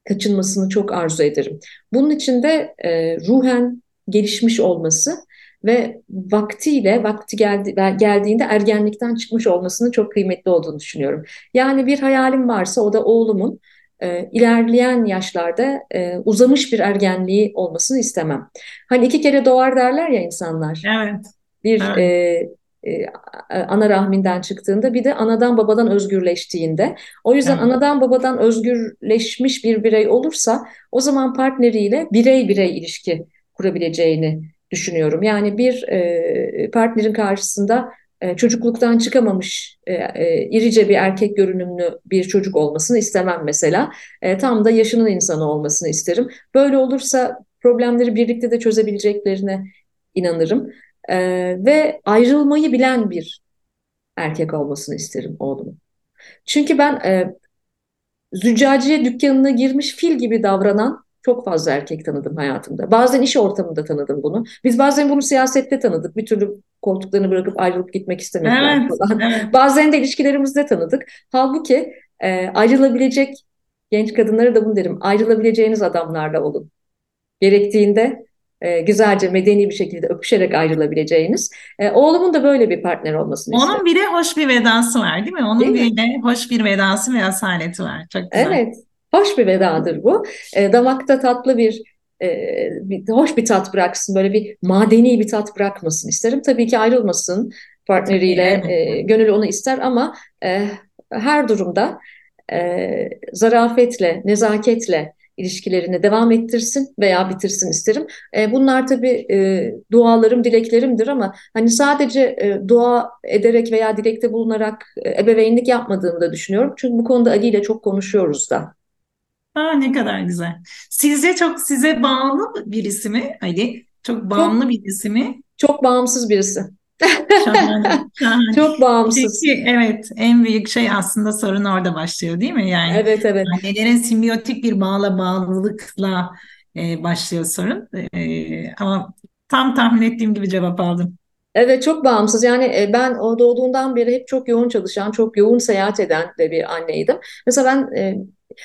kaçınmasını çok arzu ederim. Bunun için de e, ruhen gelişmiş olması ve vaktiyle vakti geldi, geldiğinde ergenlikten çıkmış olmasının çok kıymetli olduğunu düşünüyorum. Yani bir hayalim varsa o da oğlumun e, ilerleyen yaşlarda e, uzamış bir ergenliği olmasını istemem. Hani iki kere doğar derler ya insanlar. Evet. Bir evet. E, e, ana rahminden çıktığında bir de anadan babadan özgürleştiğinde. O yüzden evet. anadan babadan özgürleşmiş bir birey olursa o zaman partneriyle birey birey ilişki kurabileceğini düşünüyorum. Yani bir e, partnerin karşısında e, çocukluktan çıkamamış e, e, irice bir erkek görünümlü bir çocuk olmasını istemem mesela. E, tam da yaşının insanı olmasını isterim. Böyle olursa problemleri birlikte de çözebileceklerine inanırım. E, ve ayrılmayı bilen bir erkek olmasını isterim oğlumun. Çünkü ben e, züccaciye dükkanına girmiş fil gibi davranan çok fazla erkek tanıdım hayatımda. Bazen iş ortamında tanıdım bunu. Biz bazen bunu siyasette tanıdık. Bir türlü koltuklarını bırakıp ayrılıp gitmek istemiyorlar evet, falan. Evet. Bazen de ilişkilerimizde tanıdık. Halbuki e, ayrılabilecek genç kadınlara da bunu derim. Ayrılabileceğiniz adamlarla olun. Gerektiğinde e, güzelce medeni bir şekilde öpüşerek ayrılabileceğiniz. E, oğlumun da böyle bir partner olmasını Onun istedim. bir de hoş bir vedası var değil mi? Onun değil bir mi? de hoş bir vedası ve asaleti var. Çok güzel. Evet. Hoş bir vedadır bu. E, damakta tatlı bir, e, bir hoş bir tat bıraksın. Böyle bir madeni bir tat bırakmasın isterim. Tabii ki ayrılmasın partneriyle. E, gönül onu ister ama e, her durumda e, zarafetle, nezaketle ilişkilerini devam ettirsin veya bitirsin isterim. E, bunlar tabii e, dualarım, dileklerimdir ama hani sadece e, dua ederek veya dilekte bulunarak e, ebeveynlik yapmadığımı da düşünüyorum. Çünkü bu konuda Ali ile çok konuşuyoruz da. Aa, ne kadar güzel. Sizce çok size bağlı birisi mi Ali? Çok bağımlı birisi mi? Çok bağımsız birisi. Şahane, (laughs) şahane. Çok bağımsız. Peki, evet en büyük şey aslında sorun orada başlıyor değil mi? Yani evet evet. Annelerin simbiyotik bir bağla bağlılıkla e, başlıyor sorun. E, ama tam tahmin ettiğim gibi cevap aldım. Evet çok bağımsız yani e, ben doğduğundan beri hep çok yoğun çalışan, çok yoğun seyahat eden de bir anneydim. Mesela ben e,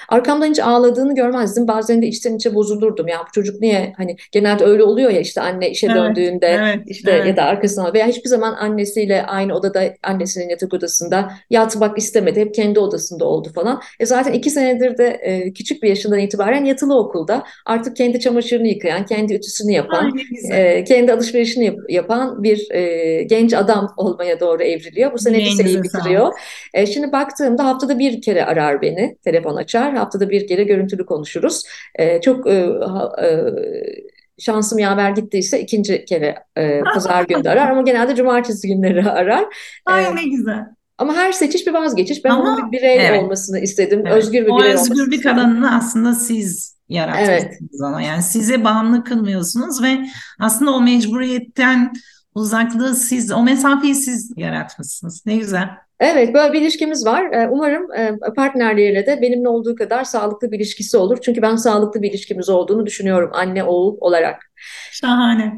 Arkamdan hiç ağladığını görmezdim. Bazen de içten içe bozulurdum. Ya bu çocuk niye hani genelde öyle oluyor ya işte anne işe evet, döndüğünde evet, işte evet. ya da arkasına veya hiçbir zaman annesiyle aynı odada annesinin yatak odasında yatmak istemedi. Hep kendi odasında oldu falan. E zaten iki senedir de e, küçük bir yaşından itibaren yatılı okulda artık kendi çamaşırını yıkayan, kendi ütüsünü yapan, e, kendi alışverişini yap, yapan bir e, genç adam olmaya doğru evriliyor. Bu sene liseyi bitiriyor. E, şimdi baktığımda haftada bir kere arar beni telefon açar açar. Haftada bir kere görüntülü konuşuruz. E, çok e, e, şansım yaver gittiyse ikinci kere e, (laughs) pazar günü arar ama genelde cumartesi günleri (laughs) arar. Ay e, ne güzel. Ama her seçiş bir vazgeçiş. Ben Ama, onun bir birey evet. olmasını istedim. Evet. Özgür bir birey olmasını O özgür bir kadını aslında siz yaratmışsınız evet. ona. Yani size bağımlı kılmıyorsunuz ve aslında o mecburiyetten uzaklığı siz, o mesafeyi siz yaratmışsınız. Ne güzel. Evet, böyle bir ilişkimiz var. Ee, umarım e, partnerleriyle de benimle olduğu kadar sağlıklı bir ilişkisi olur. Çünkü ben sağlıklı bir ilişkimiz olduğunu düşünüyorum anne oğul olarak. Şahane.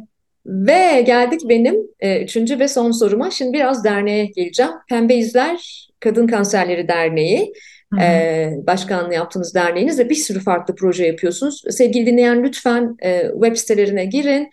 Ve geldik benim e, üçüncü ve son soruma. Şimdi biraz derneğe geleceğim. Pembe İzler Kadın Kanserleri Derneği. E, başkanlığı yaptığınız derneğiniz ve bir sürü farklı proje yapıyorsunuz. Sevgili dinleyen lütfen web sitelerine girin,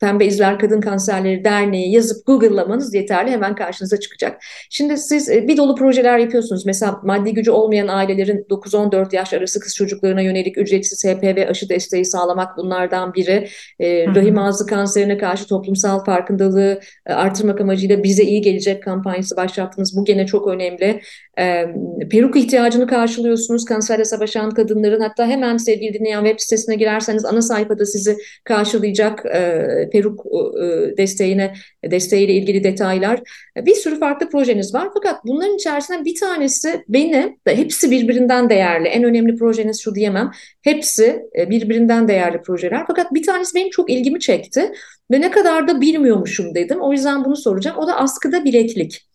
Pembe İzler Kadın Kanserleri Derneği yazıp Google'lamanız yeterli hemen karşınıza çıkacak. Şimdi siz e, bir dolu projeler yapıyorsunuz. Mesela maddi gücü olmayan ailelerin 9-14 yaş arası kız çocuklarına yönelik ücretsiz HPV aşı desteği sağlamak bunlardan biri. E, rahim ağzı kanserine karşı toplumsal farkındalığı e, artırmak amacıyla bize iyi gelecek kampanyası başlattınız. Bu gene çok önemli. E, peruk ihtiyacını karşılıyorsunuz kanserle savaşan kadınların. Hatta hemen sevgili dinleyen web sitesine girerseniz ana sayfada sizi karşılayacak e, peruk e, desteğine desteğiyle ilgili detaylar. Bir sürü farklı projeniz var. Fakat bunların içerisinden bir tanesi beni, hepsi birbirinden değerli. En önemli projeniz şu diyemem. Hepsi e, birbirinden değerli projeler. Fakat bir tanesi benim çok ilgimi çekti. Ve ne kadar da bilmiyormuşum dedim. O yüzden bunu soracağım. O da askıda bileklik.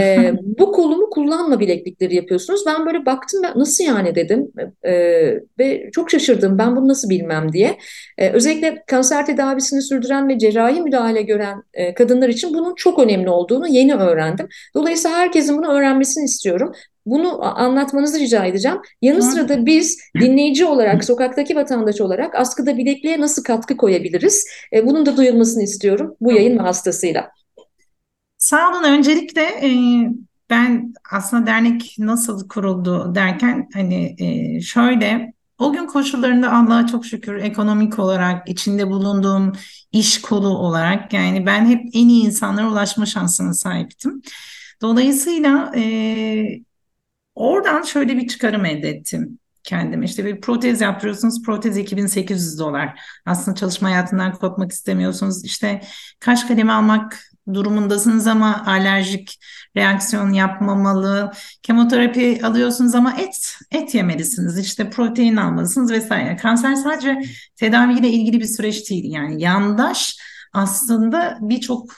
E, (laughs) bu kolumu kullanma bileklikleri yapıyorsunuz. Ben böyle baktım ve nasıl yani dedim e, ve çok şaşırdım ben bunu nasıl bilmem diye. E, özellikle kanser tedavisini sürdüren ve cerrahi müdahale gören e, kadınlar için bunun çok önemli olduğunu yeni öğrendim. Dolayısıyla herkesin bunu öğrenmesini istiyorum. Bunu anlatmanızı rica edeceğim. Yanı sıra da biz (laughs) dinleyici olarak, sokaktaki vatandaş olarak askıda bilekliğe nasıl katkı koyabiliriz? E, bunun da duyulmasını istiyorum bu yayın vasıtasıyla. Sağ olun. Öncelikle e, ben aslında dernek nasıl kuruldu derken hani e, şöyle o gün koşullarında Allah'a çok şükür ekonomik olarak içinde bulunduğum iş kolu olarak yani ben hep en iyi insanlara ulaşma şansına sahiptim. Dolayısıyla e, oradan şöyle bir çıkarım elde ettim kendime. İşte bir protez yaptırıyorsunuz. Protez 2800 dolar. Aslında çalışma hayatından kopmak istemiyorsunuz. İşte kaş kalemi almak durumundasınız ama alerjik reaksiyon yapmamalı. Kemoterapi alıyorsunuz ama et et yemelisiniz. İşte protein almalısınız vesaire. Kanser sadece tedaviyle ilgili bir süreç değil. Yani yandaş aslında birçok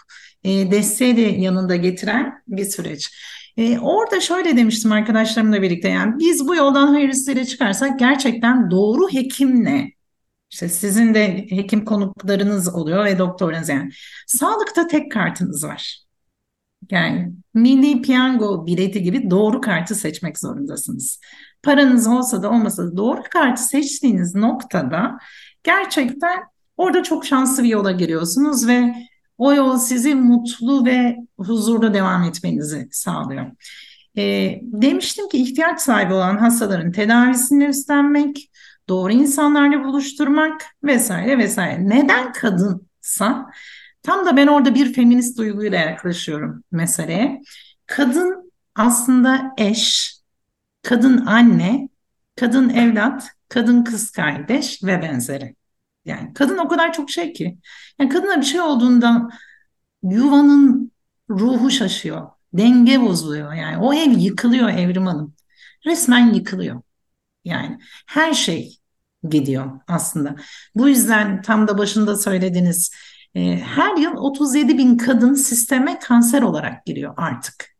e, desteği de yanında getiren bir süreç. E, orada şöyle demiştim arkadaşlarımla birlikte yani biz bu yoldan hayırlısıyla çıkarsak gerçekten doğru hekimle işte sizin de hekim konuklarınız oluyor ve doktorunuz yani. Sağlıkta tek kartınız var. Yani milli piyango bileti gibi doğru kartı seçmek zorundasınız. Paranız olsa da olmasa da doğru kartı seçtiğiniz noktada gerçekten orada çok şanslı bir yola giriyorsunuz ve o yol sizi mutlu ve huzurlu devam etmenizi sağlıyor. E, demiştim ki ihtiyaç sahibi olan hastaların tedavisini üstlenmek, doğru insanlarla buluşturmak vesaire vesaire. Neden kadınsa tam da ben orada bir feminist duyguyla yaklaşıyorum meseleye. Kadın aslında eş, kadın anne, kadın evlat, kadın kız kardeş ve benzeri. Yani kadın o kadar çok şey ki. Yani kadına bir şey olduğunda yuvanın ruhu şaşıyor. Denge bozuluyor yani. O ev yıkılıyor Evrim Hanım. Resmen yıkılıyor. Yani her şey gidiyor aslında. Bu yüzden tam da başında söylediniz. E, her yıl 37 bin kadın sisteme kanser olarak giriyor artık.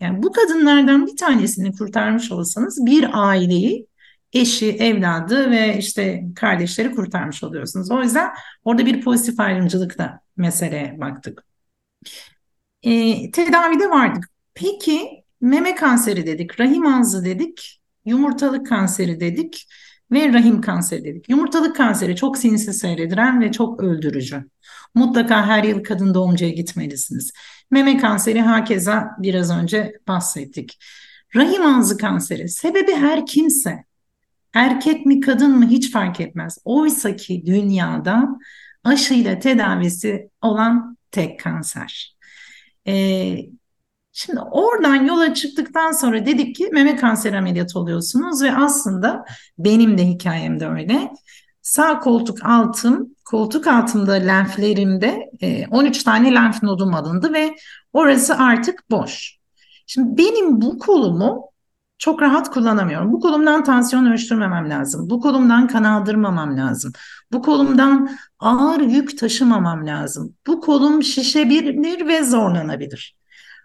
Yani bu kadınlardan bir tanesini kurtarmış olsanız bir aileyi eşi, evladı ve işte kardeşleri kurtarmış oluyorsunuz. O yüzden orada bir pozitif ayrımcılık da meseleye baktık. E, tedavide vardık. Peki meme kanseri dedik, rahim ağzı dedik, yumurtalık kanseri dedik ve rahim kanseri. Yumurtalık kanseri çok sinsi seyrediren ve çok öldürücü. Mutlaka her yıl kadın doğumcuya gitmelisiniz. Meme kanseri hakeza biraz önce bahsettik. Rahim ağzı kanseri sebebi her kimse erkek mi kadın mı hiç fark etmez. Oysa ki dünyada aşıyla tedavisi olan tek kanser. Ee, şimdi oradan yola çıktıktan sonra dedik ki meme kanseri ameliyatı oluyorsunuz ve aslında benim de hikayem de öyle. Sağ koltuk altım, koltuk altımda lenflerimde 13 tane lenf nodum alındı ve orası artık boş. Şimdi benim bu kolumu çok rahat kullanamıyorum. Bu kolumdan tansiyon ölçtürmemem lazım. Bu kolumdan kan aldırmamam lazım. Bu kolumdan ağır yük taşımamam lazım. Bu kolum şişebilir ve zorlanabilir.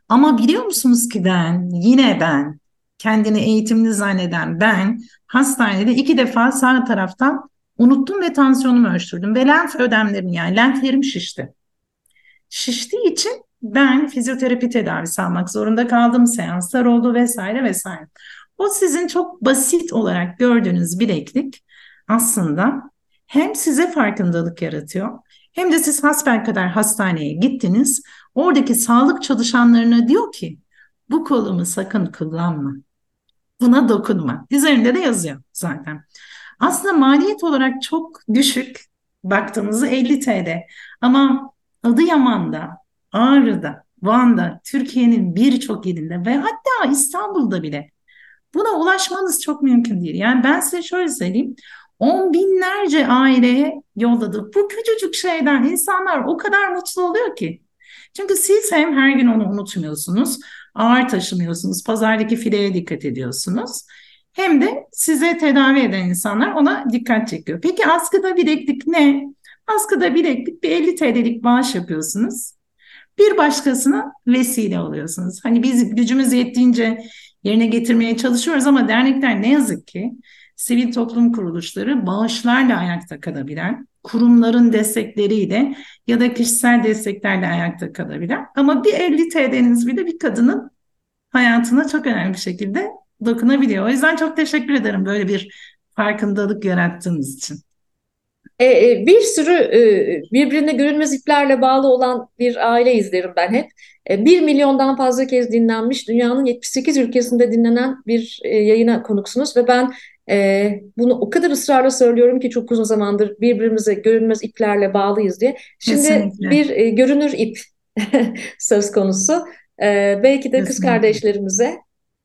Ama biliyor musunuz ki ben, yine ben, kendini eğitimli zanneden ben hastanede iki defa sağ taraftan unuttum ve tansiyonumu ölçtürdüm. Ve lenf ödemlerim yani lenflerim şişti. Şiştiği için ben fizyoterapi tedavisi almak zorunda kaldım. Seanslar oldu vesaire vesaire. O sizin çok basit olarak gördüğünüz bileklik aslında hem size farkındalık yaratıyor hem de siz kadar hastaneye gittiniz. Oradaki sağlık çalışanlarına diyor ki bu kolumu sakın kullanma. Buna dokunma. Üzerinde de yazıyor zaten. Aslında maliyet olarak çok düşük baktığımızda 50 TL. Ama Adıyaman'da, Ağrı'da, Van'da, Türkiye'nin birçok ilinde ve hatta İstanbul'da bile buna ulaşmanız çok mümkün değil. Yani ben size şöyle söyleyeyim. On binlerce aileye yolladı. Bu küçücük şeyden insanlar o kadar mutlu oluyor ki. Çünkü siz hem her gün onu unutmuyorsunuz, ağır taşımıyorsunuz, pazardaki fileye dikkat ediyorsunuz. Hem de size tedavi eden insanlar ona dikkat çekiyor. Peki askıda bileklik ne? Askıda bileklik bir 50 TL'lik bağış yapıyorsunuz. Bir başkasına vesile oluyorsunuz. Hani biz gücümüz yettiğince yerine getirmeye çalışıyoruz ama dernekler ne yazık ki sivil toplum kuruluşları bağışlarla ayakta kalabilen, kurumların destekleriyle ya da kişisel desteklerle ayakta kalabilen ama bir 50 TL'niz bile bir kadının hayatına çok önemli bir şekilde dokunabiliyor. O yüzden çok teşekkür ederim böyle bir farkındalık yarattığınız için. E, e, bir sürü e, birbirine görünmez iplerle bağlı olan bir aile izlerim ben hep. E, bir milyondan fazla kez dinlenmiş, dünyanın 78 ülkesinde dinlenen bir e, yayına konuksunuz ve ben e, bunu o kadar ısrarla söylüyorum ki çok uzun zamandır birbirimize görünmez iplerle bağlıyız diye. Şimdi Kesinlikle. bir e, görünür ip (laughs) söz konusu. E, belki de Kesinlikle. kız kardeşlerimize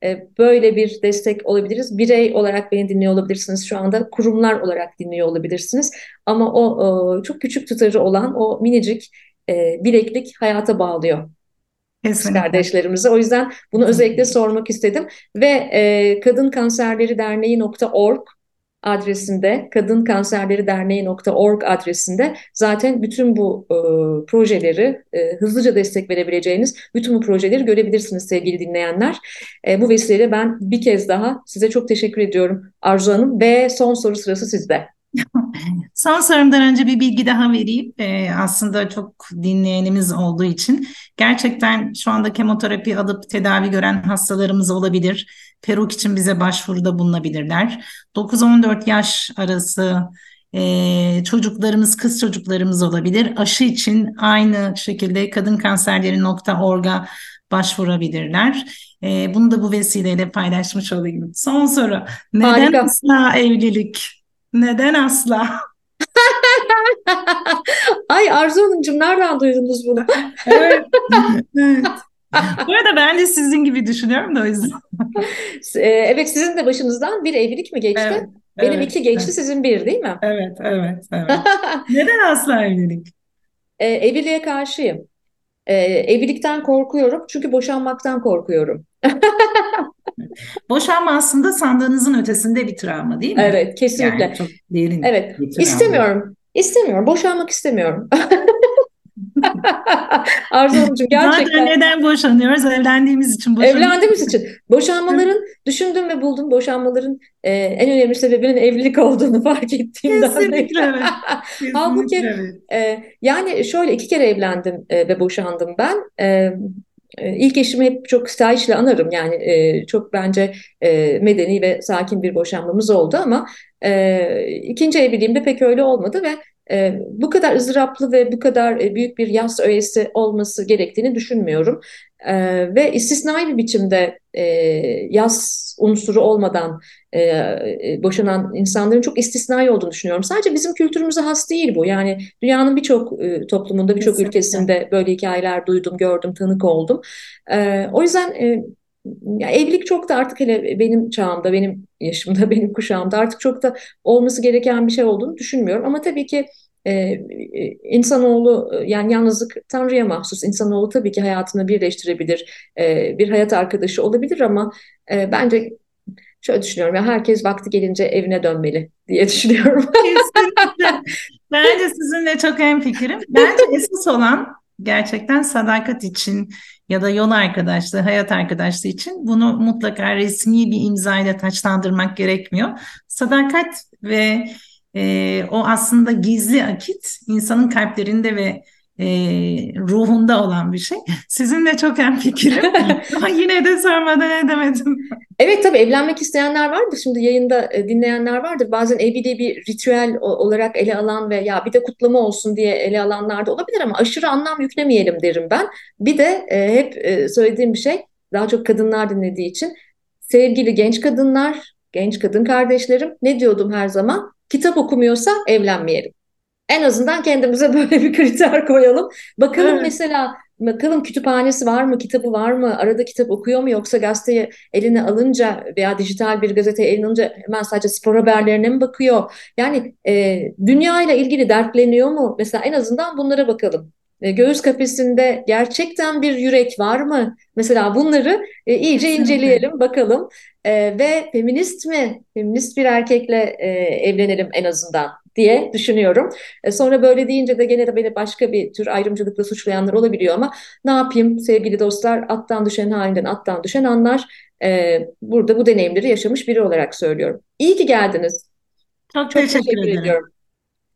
e, böyle bir destek olabiliriz. Birey olarak beni dinliyor olabilirsiniz şu anda. Kurumlar olarak dinliyor olabilirsiniz. Ama o, o çok küçük tutarı olan o minicik e, bileklik hayata bağlıyor. Kesinlikle. kardeşlerimize. O yüzden bunu özellikle sormak istedim. Ve e, Kadın Kanserleri Derneği.org adresinde Kadın Kanserleri Derneği.org adresinde zaten bütün bu e, projeleri e, hızlıca destek verebileceğiniz bütün bu projeleri görebilirsiniz sevgili dinleyenler. E, bu vesileyle ben bir kez daha size çok teşekkür ediyorum Arzu Hanım ve son soru sırası sizde. Son sorumdan önce bir bilgi daha vereyim. Ee, aslında çok dinleyenimiz olduğu için gerçekten şu anda kemoterapi alıp tedavi gören hastalarımız olabilir. Peruk için bize başvuruda bulunabilirler. 9-14 yaş arası e, çocuklarımız, kız çocuklarımız olabilir. Aşı için aynı şekilde kadınkanserleri.org'a başvurabilirler. E, bunu da bu vesileyle paylaşmış olayım. Son soru. Neden Harika. asla evlilik? Neden asla? (laughs) Ay Arzu Hanımcığım nereden duydunuz bunu? (laughs) evet. evet. Bu arada ben de sizin gibi düşünüyorum da o yüzden. (laughs) E, evet sizin de başınızdan bir evlilik mi geçti? Evet, Benim evet, iki geçti evet. sizin bir değil mi? Evet evet evet. Neden asla evlilik? Ee, evliliğe karşıyım. Ee, evlilikten korkuyorum çünkü boşanmaktan korkuyorum. Boşanma aslında sandığınızın ötesinde bir travma değil mi? Evet, kesinlikle. Yani çok derin evet. İstemiyorum. İstemiyorum. Boşanmak istemiyorum. (laughs) Arzu Hanımcığım gerçekten. Zaten neden boşanıyoruz? Evlendiğimiz için boşanıyoruz. Evlendiğimiz için. Boşanmaların (laughs) düşündüm ve buldum. Boşanmaların e, en önemli sebebinin evlilik olduğunu (laughs) fark ettiğimden Kesinlikle evet. Halbuki evet. E, yani şöyle iki kere evlendim e, ve boşandım ben. E, ilk eşimi hep çok stahişle anarım yani e, çok bence e, medeni ve sakin bir boşanmamız oldu ama e, ikinci evliliğimde pek öyle olmadı ve e, bu kadar ızdıraplı ve bu kadar e, büyük bir yas öğesi olması gerektiğini düşünmüyorum. E, ve istisnai bir biçimde e, yas unsuru olmadan e, e, boşanan insanların çok istisnai olduğunu düşünüyorum. Sadece bizim kültürümüze has değil bu. Yani dünyanın birçok e, toplumunda, birçok ülkesinde böyle hikayeler duydum, gördüm, tanık oldum. E, o yüzden e, ya evlilik çok da artık hele benim çağımda, benim yaşımda, (laughs) benim kuşağımda artık çok da olması gereken bir şey olduğunu düşünmüyorum. Ama tabii ki e, insanoğlu yani yalnızlık Tanrı'ya mahsus. İnsanoğlu tabii ki hayatını birleştirebilir, e, bir hayat arkadaşı olabilir ama e, bence şöyle düşünüyorum ya herkes vakti gelince evine dönmeli diye (laughs) düşünüyorum. Kesinlikle. Bence sizinle çok hemfikirim. Bence esas olan gerçekten sadakat için ya da yol arkadaşlığı, hayat arkadaşlığı için bunu mutlaka resmi bir imzayla taçlandırmak gerekmiyor. Sadakat ve e, o aslında gizli akit insanın kalplerinde ve e, ruhunda olan bir şey. Sizinle çok en fikrim (laughs) ama yine de sormadan edemedim. Evet tabii evlenmek isteyenler vardır. Şimdi yayında e, dinleyenler vardır. Bazen evliliği bir ritüel olarak ele alan ve ya bir de kutlama olsun diye ele alanlar da olabilir ama aşırı anlam yüklemeyelim derim ben. Bir de e, hep e, söylediğim bir şey daha çok kadınlar dinlediği için sevgili genç kadınlar, genç kadın kardeşlerim ne diyordum her zaman? Kitap okumuyorsa evlenmeyelim. En azından kendimize (laughs) böyle bir kriter koyalım. Bakalım evet. mesela bakalım kütüphanesi var mı, kitabı var mı, arada kitap okuyor mu yoksa gazeteyi eline alınca veya dijital bir gazeteyi eline alınca hemen sadece spor haberlerine mi bakıyor? Yani e, dünya ile ilgili dertleniyor mu? Mesela en azından bunlara bakalım. E, göğüs kafesinde gerçekten bir yürek var mı? Mesela bunları e, iyice Kesinlikle. inceleyelim, bakalım. E, ve feminist mi? Feminist bir erkekle e, evlenelim en azından diye düşünüyorum. E, sonra böyle deyince de gene de beni başka bir tür ayrımcılıkla suçlayanlar olabiliyor ama ne yapayım sevgili dostlar attan düşen halinden attan düşen anlar. E, burada bu deneyimleri yaşamış biri olarak söylüyorum. İyi ki geldiniz. Çok, Çok teşekkür, teşekkür ediyorum.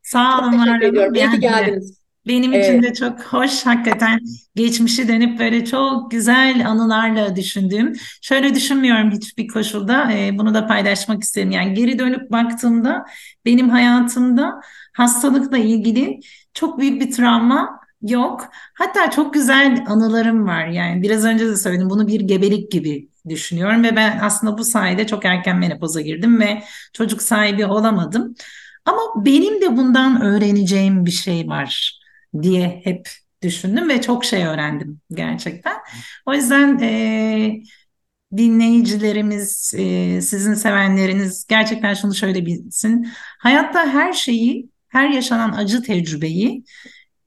Sağ olun. Çok teşekkür ediyorum. İyi ki geldiniz. Benim için de çok hoş hakikaten geçmişi dönüp böyle çok güzel anılarla düşündüğüm. Şöyle düşünmüyorum hiçbir koşulda e, bunu da paylaşmak isterim. Yani geri dönüp baktığımda benim hayatımda hastalıkla ilgili çok büyük bir travma yok. Hatta çok güzel anılarım var. Yani biraz önce de söyledim bunu bir gebelik gibi düşünüyorum ve ben aslında bu sayede çok erken menopoza girdim ve çocuk sahibi olamadım. Ama benim de bundan öğreneceğim bir şey var diye hep düşündüm ve çok şey öğrendim gerçekten. O yüzden e, dinleyicilerimiz, e, sizin sevenleriniz gerçekten şunu şöyle bilsin. Hayatta her şeyi, her yaşanan acı tecrübeyi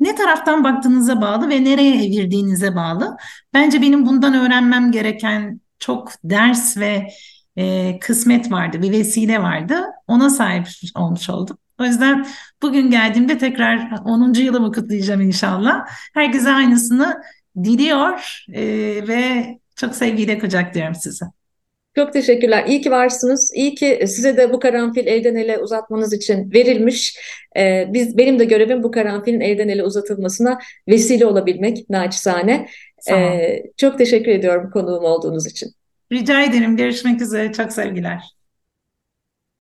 ne taraftan baktığınıza bağlı ve nereye evirdiğinize bağlı. Bence benim bundan öğrenmem gereken çok ders ve e, kısmet vardı, bir vesile vardı. Ona sahip olmuş oldum. O yüzden bugün geldiğimde tekrar 10. yılımı kutlayacağım inşallah. Herkese aynısını diliyor e, ve çok sevgiyle kucaklıyorum sizi. Çok teşekkürler. İyi ki varsınız. İyi ki size de bu karanfil elden ele uzatmanız için verilmiş. Ee, biz benim de görevim bu karanfilin elden ele uzatılmasına vesile olabilmek naçizane. Ee, çok teşekkür ediyorum konuğum olduğunuz için. Rica ederim. Görüşmek üzere. Çok sevgiler.